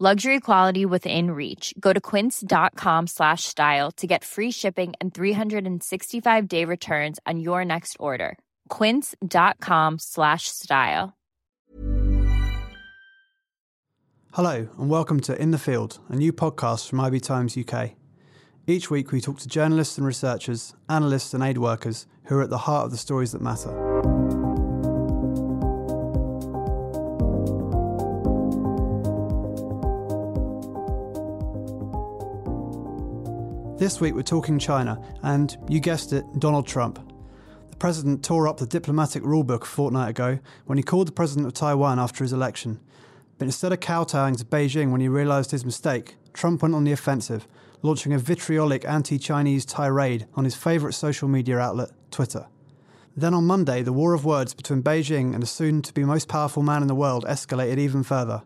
Luxury quality within reach. Go to quince.com slash style to get free shipping and 365 day returns on your next order. Quince.com slash style. Hello, and welcome to In the Field, a new podcast from IB Times UK. Each week, we talk to journalists and researchers, analysts and aid workers who are at the heart of the stories that matter. This week, we're talking China, and you guessed it, Donald Trump. The president tore up the diplomatic rulebook a fortnight ago when he called the president of Taiwan after his election. But instead of kowtowing to Beijing when he realised his mistake, Trump went on the offensive, launching a vitriolic anti Chinese tirade on his favourite social media outlet, Twitter. Then on Monday, the war of words between Beijing and the soon to be most powerful man in the world escalated even further.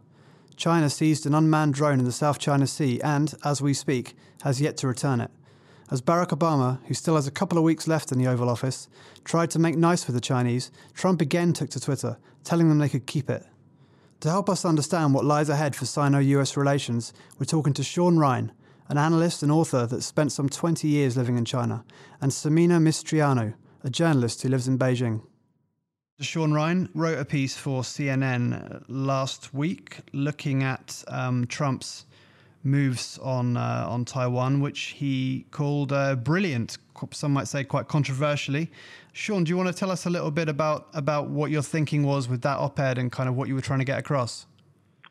China seized an unmanned drone in the South China Sea and, as we speak, has yet to return it. As Barack Obama, who still has a couple of weeks left in the Oval Office, tried to make nice with the Chinese, Trump again took to Twitter, telling them they could keep it. To help us understand what lies ahead for Sino US relations, we're talking to Shaun Rein, an analyst and author that spent some 20 years living in China, and Simina Mistreanu, a journalist who lives in Beijing. Shaun Rein wrote a piece for CNN last week looking at um, Trump's moves on uh, on Taiwan, which he called uh, brilliant. Some might say quite controversially. Shaun, do you want to tell us a little bit about about what your thinking was with that op-ed and kind of what you were trying to get across?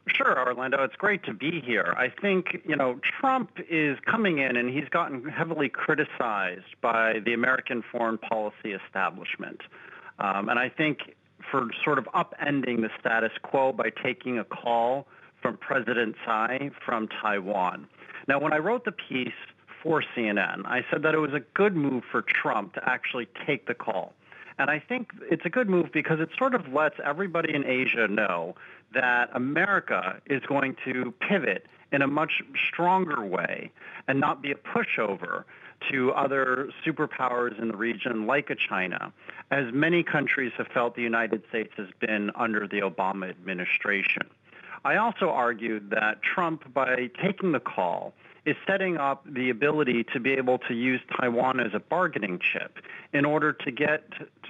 Sure, Orlando. It's great to be here. I think, you know, Trump is coming in and he's gotten heavily criticized by the American foreign policy establishment. Um, and I think for sort of upending the status quo by taking a call from President Tsai from Taiwan. Now, when I wrote the piece for CNN, I said that it was a good move for Trump to actually take the call. And I think it's a good move because it sort of lets everybody in Asia know that America is going to pivot in a much stronger way and not be a pushover to other superpowers in the region like a China, as many countries have felt the United States has been under the Obama administration. I also argued that Trump, by taking the call, is setting up the ability to be able to use Taiwan as a bargaining chip in order to get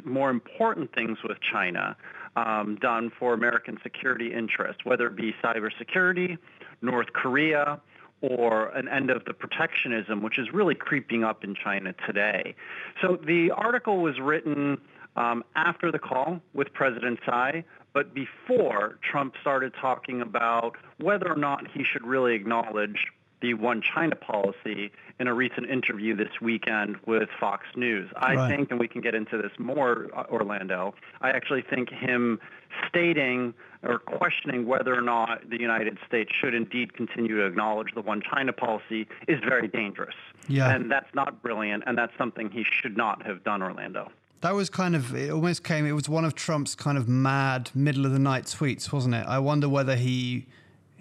more important things with China um, done for American security interests, whether it be cybersecurity, North Korea, or an end of the protectionism, which is really creeping up in China today. So the article was written um, after the call with President Tsai, but before Trump started talking about whether or not he should really acknowledge the one China policy in a recent interview this weekend with Fox News. I right. think, and we can get into this more, uh, Orlando, I actually think him stating or questioning whether or not the United States should indeed continue to acknowledge the one China policy is very dangerous. Yeah. And that's not brilliant, and that's something he should not have done, Orlando. That was kind of, it almost came, it was one of Trump's kind of mad middle of the night tweets, wasn't it? I wonder whether he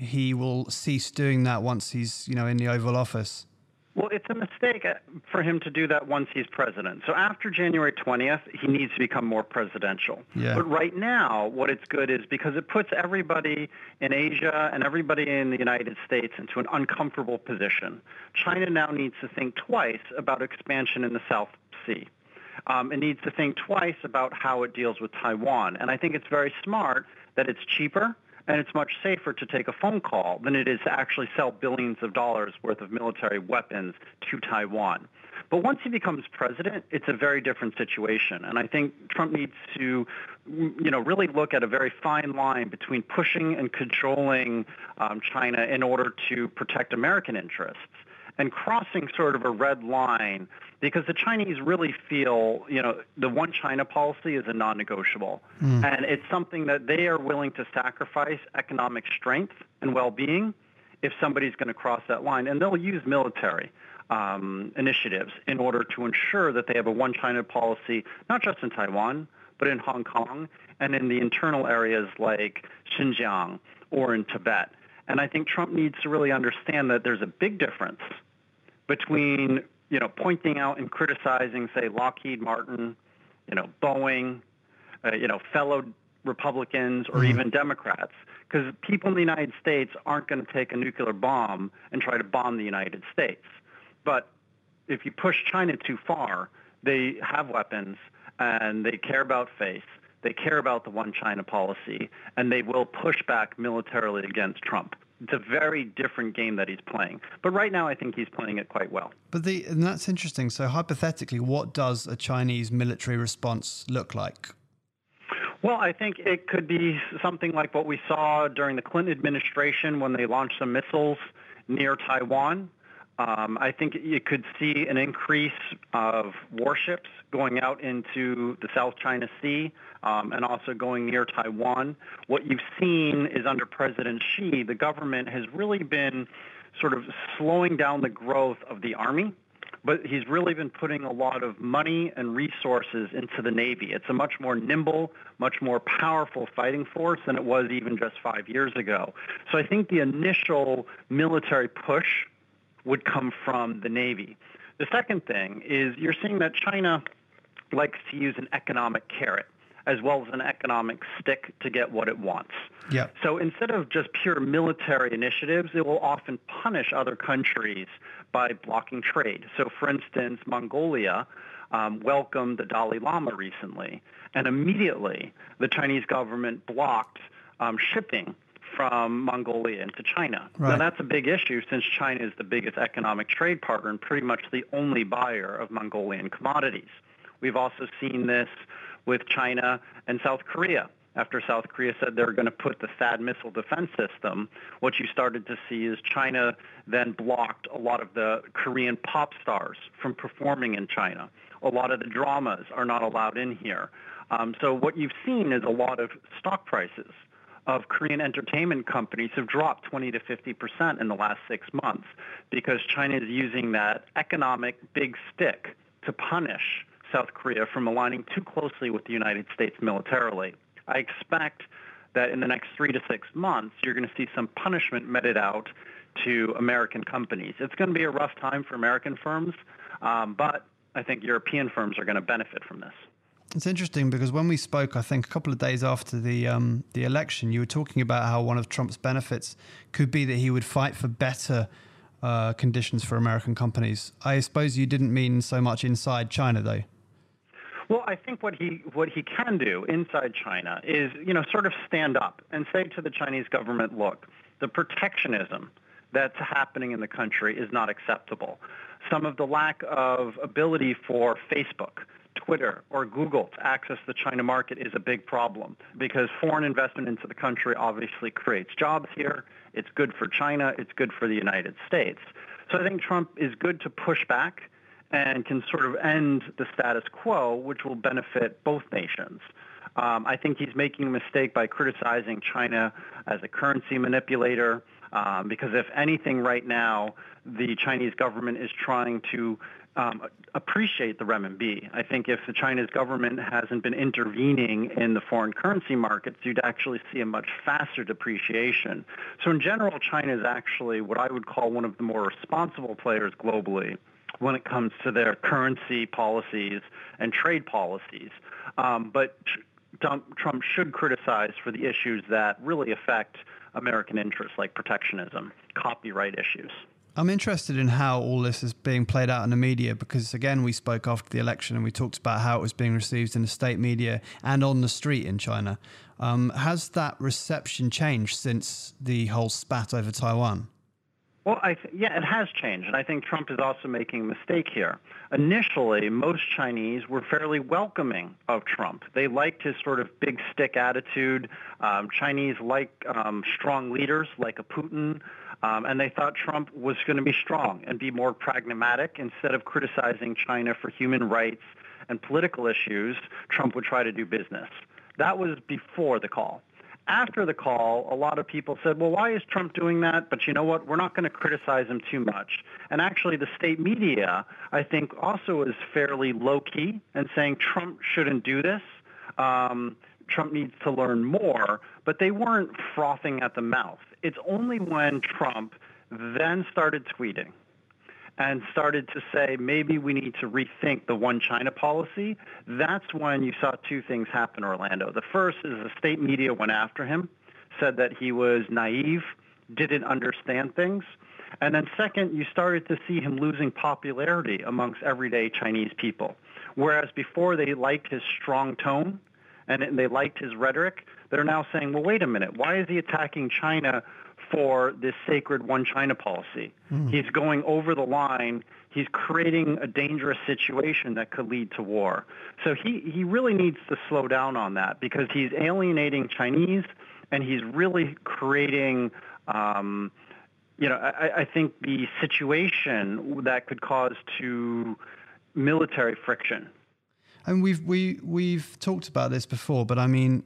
he will cease doing that once he's, you know, in the Oval Office? Well, it's a mistake uh, for him to do that once he's president. So after January 20th, he needs to become more presidential. Yeah. But right now, what it's good is because it puts everybody in Asia and everybody in the United States into an uncomfortable position. China now needs to think twice about expansion in the South Sea. Um, it needs to think twice about how it deals with Taiwan. And I think it's very smart that it's cheaper and it's much safer to take a phone call than it is to actually sell billions of dollars worth of military weapons to Taiwan. But once he becomes president, it's a very different situation. And I think Trump needs to, you know, really look at a very fine line between pushing and controlling um, China in order to protect American interests and crossing sort of a red line because the Chinese really feel, you know, the one China policy is a non-negotiable. Mm. And it's something that they are willing to sacrifice economic strength and well-being if somebody's going to cross that line. And they'll use military um, initiatives in order to ensure that they have a one China policy, not just in Taiwan, but in Hong Kong and in the internal areas like Xinjiang or in Tibet. And I think Trump needs to really understand that there's a big difference between, you know, pointing out and criticizing, say, Lockheed Martin, you know, Boeing, uh, you know, fellow Republicans or mm-hmm. even Democrats, because people in the United States aren't going to take a nuclear bomb and try to bomb the United States. But if you push China too far, they have weapons and they care about face. They care about the one China policy, and they will push back militarily against Trump. It's a very different game that he's playing. But right now, I think he's playing it quite well. But the, and that's interesting. So, hypothetically, what does a Chinese military response look like? Well, I think it could be something like what we saw during the Clinton administration when they launched some missiles near Taiwan. Um, I think you could see an increase of warships going out into the South China Sea um, and also going near Taiwan. What you've seen is under President Xi, the government has really been sort of slowing down the growth of the army but he's really been putting a lot of money and resources into the Navy. It's a much more nimble, much more powerful fighting force than it was even just five years ago. So I think the initial military push would come from the Navy. The second thing is you're seeing that China likes to use an economic carrot as well as an economic stick to get what it wants. Yeah. So instead of just pure military initiatives, it will often punish other countries by blocking trade. So for instance, Mongolia um, welcomed the Dalai Lama recently, and immediately the Chinese government blocked um, shipping from Mongolia into China. Right. Now that's a big issue since China is the biggest economic trade partner and pretty much the only buyer of Mongolian commodities. We've also seen this with China and South Korea. After South Korea said they were going to put the THAAD missile defense system, what you started to see is China then blocked a lot of the Korean pop stars from performing in China. A lot of the dramas are not allowed in here. Um, so what you've seen is a lot of stock prices of Korean entertainment companies have dropped 20 to 50 percent in the last six months because China is using that economic big stick to punish South Korea from aligning too closely with the United States militarily. I expect that in the next three to six months, you're going to see some punishment meted out to American companies. It's going to be a rough time for American firms, um, but I think European firms are going to benefit from this. It's interesting because when we spoke, I think a couple of days after the um, the election, you were talking about how one of Trump's benefits could be that he would fight for better uh, conditions for American companies. I suppose you didn't mean so much inside China, though. Well, I think what he what he can do inside China is, you know, sort of stand up and say to the Chinese government, look, the protectionism that's happening in the country is not acceptable. Some of the lack of ability for Facebook Twitter or Google to access the China market is a big problem because foreign investment into the country obviously creates jobs here. It's good for China. It's good for the United States. So I think Trump is good to push back and can sort of end the status quo, which will benefit both nations. Um, I think he's making a mistake by criticizing China as a currency manipulator um, because if anything right now, the Chinese government is trying to um, appreciate the renminbi. I think if the Chinese government hasn't been intervening in the foreign currency markets, you'd actually see a much faster depreciation. So in general, China is actually what I would call one of the more responsible players globally when it comes to their currency policies and trade policies. Um, but Trump should criticize for the issues that really affect American interests like protectionism, copyright issues. I'm interested in how all this is being played out in the media because, again, we spoke after the election and we talked about how it was being received in the state media and on the street in China. Um, has that reception changed since the whole spat over Taiwan? Well, I th- yeah, it has changed, and I think Trump is also making a mistake here. Initially, most Chinese were fairly welcoming of Trump. They liked his sort of big stick attitude. Um, Chinese like um, strong leaders, like a Putin, um, and they thought Trump was going to be strong and be more pragmatic instead of criticizing China for human rights and political issues. Trump would try to do business. That was before the call after the call, a lot of people said, well, why is Trump doing that? But you know what? We're not going to criticize him too much. And actually, the state media, I think, also is fairly low-key and saying Trump shouldn't do this. Um, Trump needs to learn more, but they weren't frothing at the mouth. It's only when Trump then started tweeting and started to say maybe we need to rethink the one China policy, that's when you saw two things happen, Orlando. The first is the state media went after him, said that he was naive, didn't understand things. And then second, you started to see him losing popularity amongst everyday Chinese people. Whereas before they liked his strong tone and they liked his rhetoric, they're now saying, well, wait a minute, why is he attacking China for this sacred one China policy. Mm. He's going over the line. He's creating a dangerous situation that could lead to war. So he, he really needs to slow down on that because he's alienating Chinese and he's really creating, um, you know, I, I think the situation that could cause to military friction. And we've we we've talked about this before, but I mean,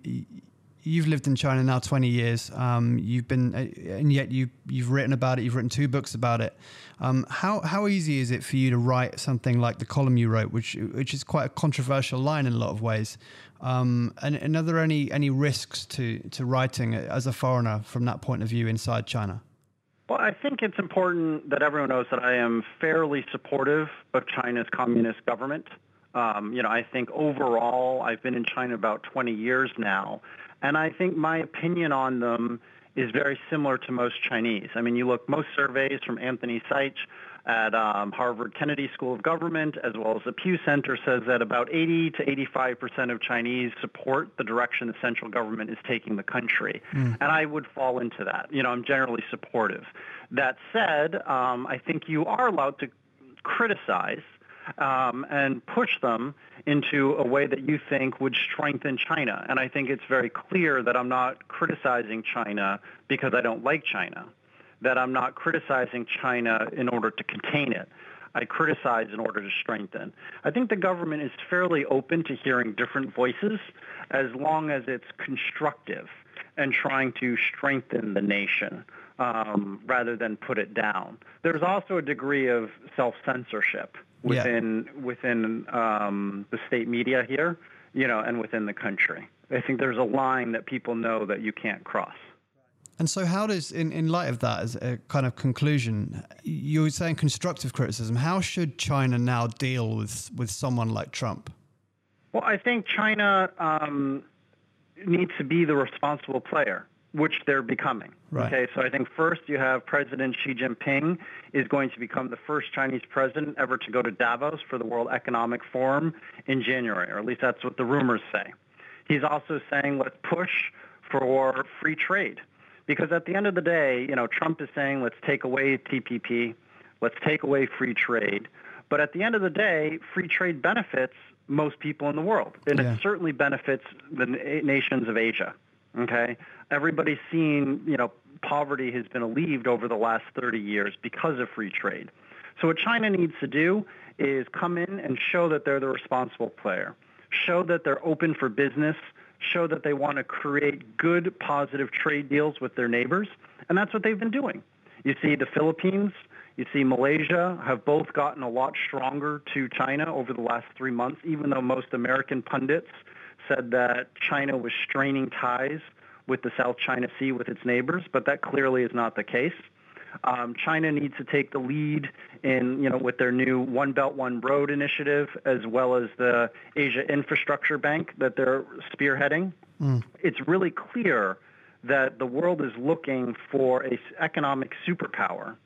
you've lived in China now 20 years. Um, you've been, uh, and yet you you've written about it. You've written two books about it. Um, how how easy is it for you to write something like the column you wrote, which which is quite a controversial line in a lot of ways? Um, and, and are there any any risks to to writing as a foreigner from that point of view inside China? Well, I think it's important that everyone knows that I am fairly supportive of China's communist government. Um, you know, I think overall, I've been in China about 20 years now, and I think my opinion on them is very similar to most Chinese. I mean, you look, most surveys from Anthony Saich at um, Harvard Kennedy School of Government, as well as the Pew Center, says that about 80 to 85 percent of Chinese support the direction the central government is taking the country. Mm. And I would fall into that. You know, I'm generally supportive. That said, um, I think you are allowed to criticize um, and push them into a way that you think would strengthen China. And I think it's very clear that I'm not criticizing China because I don't like China, that I'm not criticizing China in order to contain it. I criticize in order to strengthen. I think the government is fairly open to hearing different voices as long as it's constructive and trying to strengthen the nation um, rather than put it down. There's also a degree of self-censorship within yeah. within um, the state media here, you know, and within the country. I think there's a line that people know that you can't cross. And so, how does, in, in light of that, as a kind of conclusion, you're saying constructive criticism. How should China now deal with, with someone like Trump? Well, I think China um, needs to be the responsible player which they're becoming. Right. Okay, so I think first you have President Xi Jinping is going to become the first Chinese president ever to go to Davos for the World Economic Forum in January, or at least that's what the rumors say. He's also saying let's push for free trade. Because at the end of the day, you know, Trump is saying let's take away TPP, let's take away free trade. But at the end of the day, free trade benefits most people in the world. And yeah. it certainly benefits the nations of Asia. Okay, everybody's seen, you know, poverty has been alleviated over the last 30 years because of free trade. So what China needs to do is come in and show that they're the responsible player, show that they're open for business, show that they want to create good, positive trade deals with their neighbors, and that's what they've been doing. You see the Philippines, you see Malaysia have both gotten a lot stronger to China over the last three months, even though most American pundits said that China was straining ties with the South China Sea with its neighbors, but that clearly is not the case. Um, China needs to take the lead in, you know, with their new One Belt One Road initiative, as well as the Asia Infrastructure Bank that they're spearheading. Mm. It's really clear that the world is looking for an economic superpower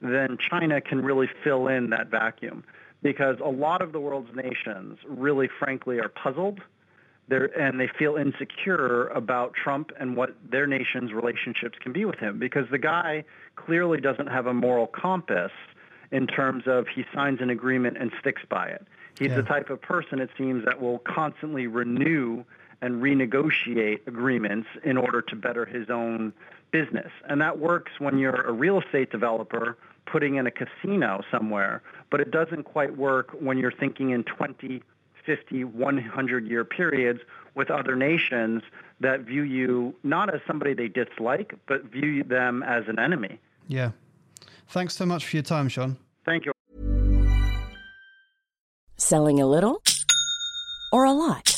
then China can really fill in that vacuum because a lot of the world's nations really frankly are puzzled they're, and they feel insecure about Trump and what their nation's relationships can be with him because the guy clearly doesn't have a moral compass in terms of he signs an agreement and sticks by it. He's yeah. the type of person, it seems, that will constantly renew and renegotiate agreements in order to better his own business. And that works when you're a real estate developer putting in a casino somewhere, but it doesn't quite work when you're thinking in 20, 50, 100 year periods with other nations that view you not as somebody they dislike, but view them as an enemy. Yeah. Thanks so much for your time, Shaun. Thank you. Selling a little or a lot?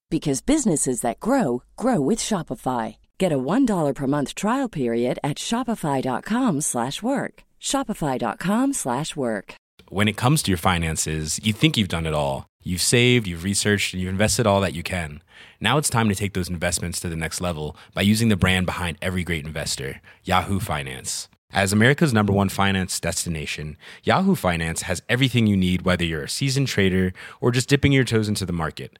because businesses that grow grow with Shopify. Get a $1 per month trial period at shopify.com/work. shopify.com/work. When it comes to your finances, you think you've done it all. You've saved, you've researched, and you've invested all that you can. Now it's time to take those investments to the next level by using the brand behind every great investor, Yahoo Finance. As America's number one finance destination, Yahoo Finance has everything you need, whether you're a seasoned trader or just dipping your toes into the market.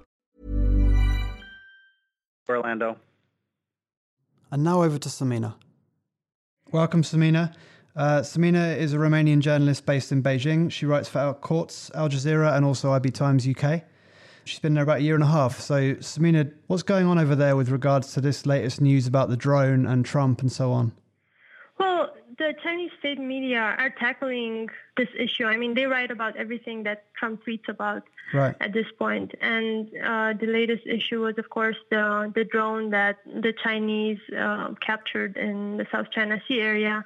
Orlando. And now over to Simina. Welcome, Simina. Uh, Simina is a Romanian journalist based in Beijing. She writes for Al Quotes, Al Jazeera, and also IB Times UK. She's been there about a year and a half. So, Simina, what's going on over there with regards to this latest news about the drone and Trump and so on? The Chinese state media are tackling this issue. I mean, they write about everything that Trump tweets about right. at this point. And uh, the latest issue was, of course, the the drone that the Chinese uh, captured in the South China Sea area.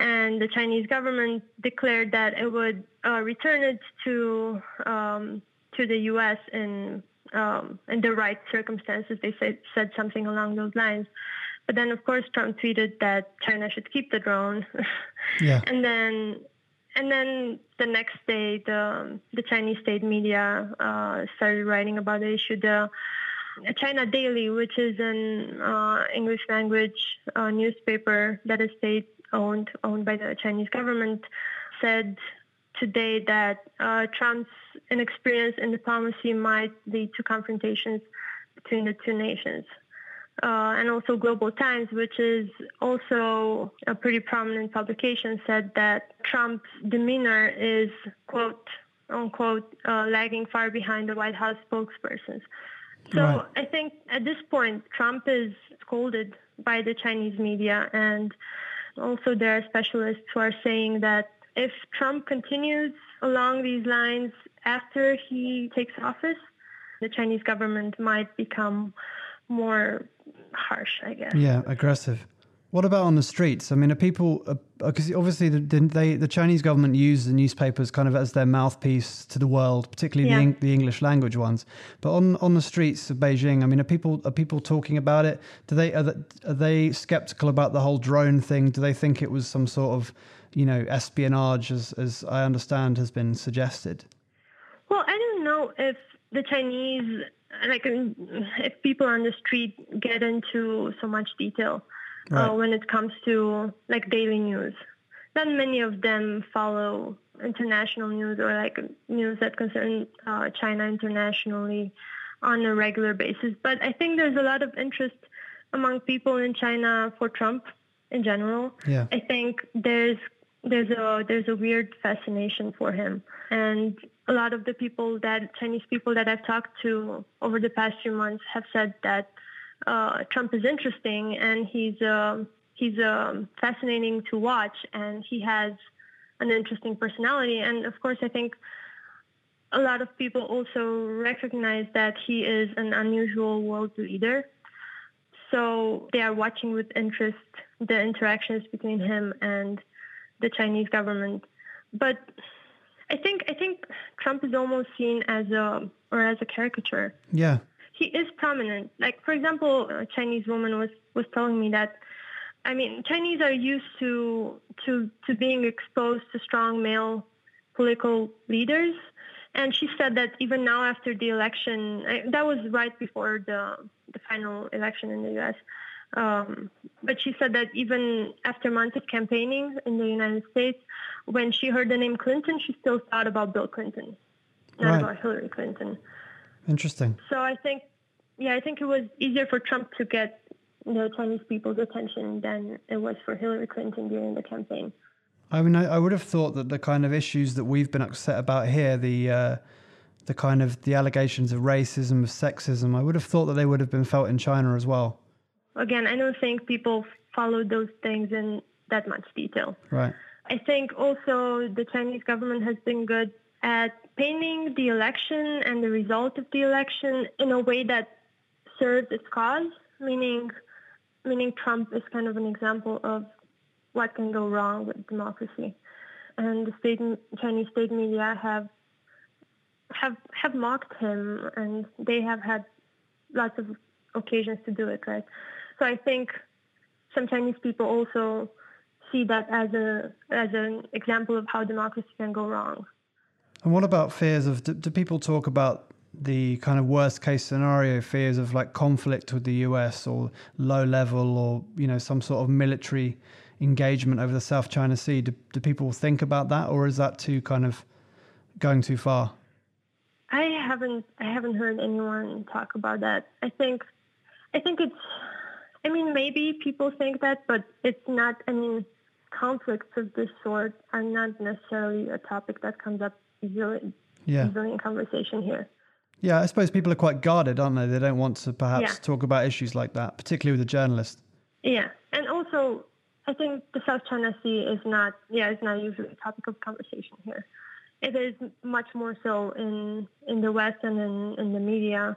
And the Chinese government declared that it would uh, return it to um, to the U.S. in um, in the right circumstances. They said said something along those lines. But then, of course, Trump tweeted that China should keep the drone. yeah. And then, and then the next day, the the Chinese state media uh, started writing about the issue. The China Daily, which is an uh, English language uh, newspaper that is state owned, owned by the Chinese government, said today that uh, Trump's inexperience in diplomacy might lead to confrontations between the two nations uh, and also Global Times, which is also a pretty prominent publication, said that Trump's demeanor is, quote, unquote, uh, lagging far behind the White House spokespersons. So right. I think at this point, Trump is scolded by the Chinese media, and also there are specialists who are saying that if Trump continues along these lines after he takes office, the Chinese government might become more harsh, I guess. Yeah, aggressive. What about on the streets? I mean, are people because uh, obviously the, they the Chinese government use the newspapers kind of as their mouthpiece to the world, particularly yeah. the, the English language ones. But on on the streets of Beijing, I mean, are people are people talking about it? Do they are, they, are they skeptical about the whole drone thing? Do they think it was some sort of you know espionage, as as I understand has been suggested? Well, I don't know if the Chinese like if people on the street get into so much detail uh, right. uh, when it comes to like daily news not many of them follow international news or like news that concern uh, China internationally on a regular basis. But I think there's a lot of interest among people in China for Trump in general. Yeah. I think there's there's a there's a weird fascination for him, and a lot of the people that Chinese people that I've talked to over the past few months have said that uh, Trump is interesting and he's uh, he's uh, fascinating to watch and he has an interesting personality. And of course, I think a lot of people also recognize that he is an unusual world leader. So they are watching with interest the interactions between him and the Chinese government. But I think I think Trump is almost seen as a or as a caricature. Yeah. He is prominent. Like for example, a Chinese woman was was telling me that I mean, Chinese are used to to to being exposed to strong male political leaders, and she said that even now after the election, that was right before the the final election in the U.S. Um, but she said that even after months of campaigning in the United States, when she heard the name Clinton, she still thought about Bill Clinton, not right. about Hillary Clinton. Interesting. So I think, yeah, I think it was easier for Trump to get the Chinese people's attention than it was for Hillary Clinton during the campaign. I mean, I, I would have thought that the kind of issues that we've been upset about here, the uh, the kind of the allegations of racism, of sexism, I would have thought that they would have been felt in China as well. Again, I don't think people follow those things in that much detail. Right. I think also the Chinese government has been good at painting the election and the result of the election in a way that serves its cause, meaning meaning Trump is kind of an example of what can go wrong with democracy. And the state, Chinese state media have have have mocked him, and they have had lots of occasions to do it, right? So I think some Chinese people also see that as a as an example of how democracy can go wrong. And what about fears of? Do, do people talk about the kind of worst case scenario fears of like conflict with the US or low level or you know some sort of military engagement over the South China Sea. Do, do people think about that, or is that too kind of going too far? I haven't I haven't heard anyone talk about that. I think I think it's I mean maybe people think that, but it's not. I mean conflicts of this sort are not necessarily a topic that comes up easily, yeah. easily in conversation here. Yeah, I suppose people are quite guarded, aren't they? They don't want to perhaps yeah. talk about issues like that, particularly with a journalist. Yeah, and also I think the South China Sea is not, yeah, it's not usually a topic of conversation here. It is much more so in in the West and in, in the media,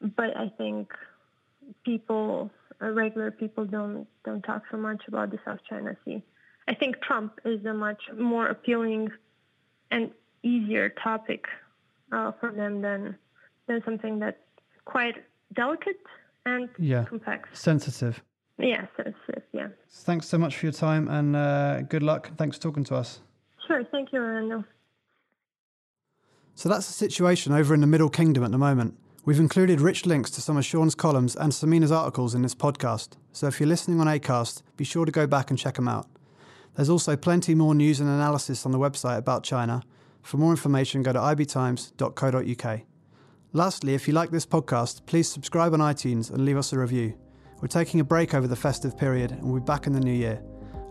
but I think people, uh, regular people, don't don't talk so much about the South China Sea. I think Trump is a much more appealing and easier topic uh, for them than than something that's quite delicate and yeah. complex. Sensitive. Yeah, sensitive. Yeah. Thanks so much for your time and uh, good luck. Thanks for talking to us. Sure. Thank you, Orlando. So that's the situation over in the Middle Kingdom at the moment. We've included rich links to some of Sean's columns and Simina's articles in this podcast, so if you're listening on ACAST, be sure to go back and check them out. There's also plenty more news and analysis on the website about China, for more information, go to ibtimes.co.uk. Lastly, if you like this podcast, please subscribe on iTunes and leave us a review. We're taking a break over the festive period and we'll be back in the new year.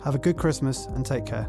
Have a good Christmas and take care.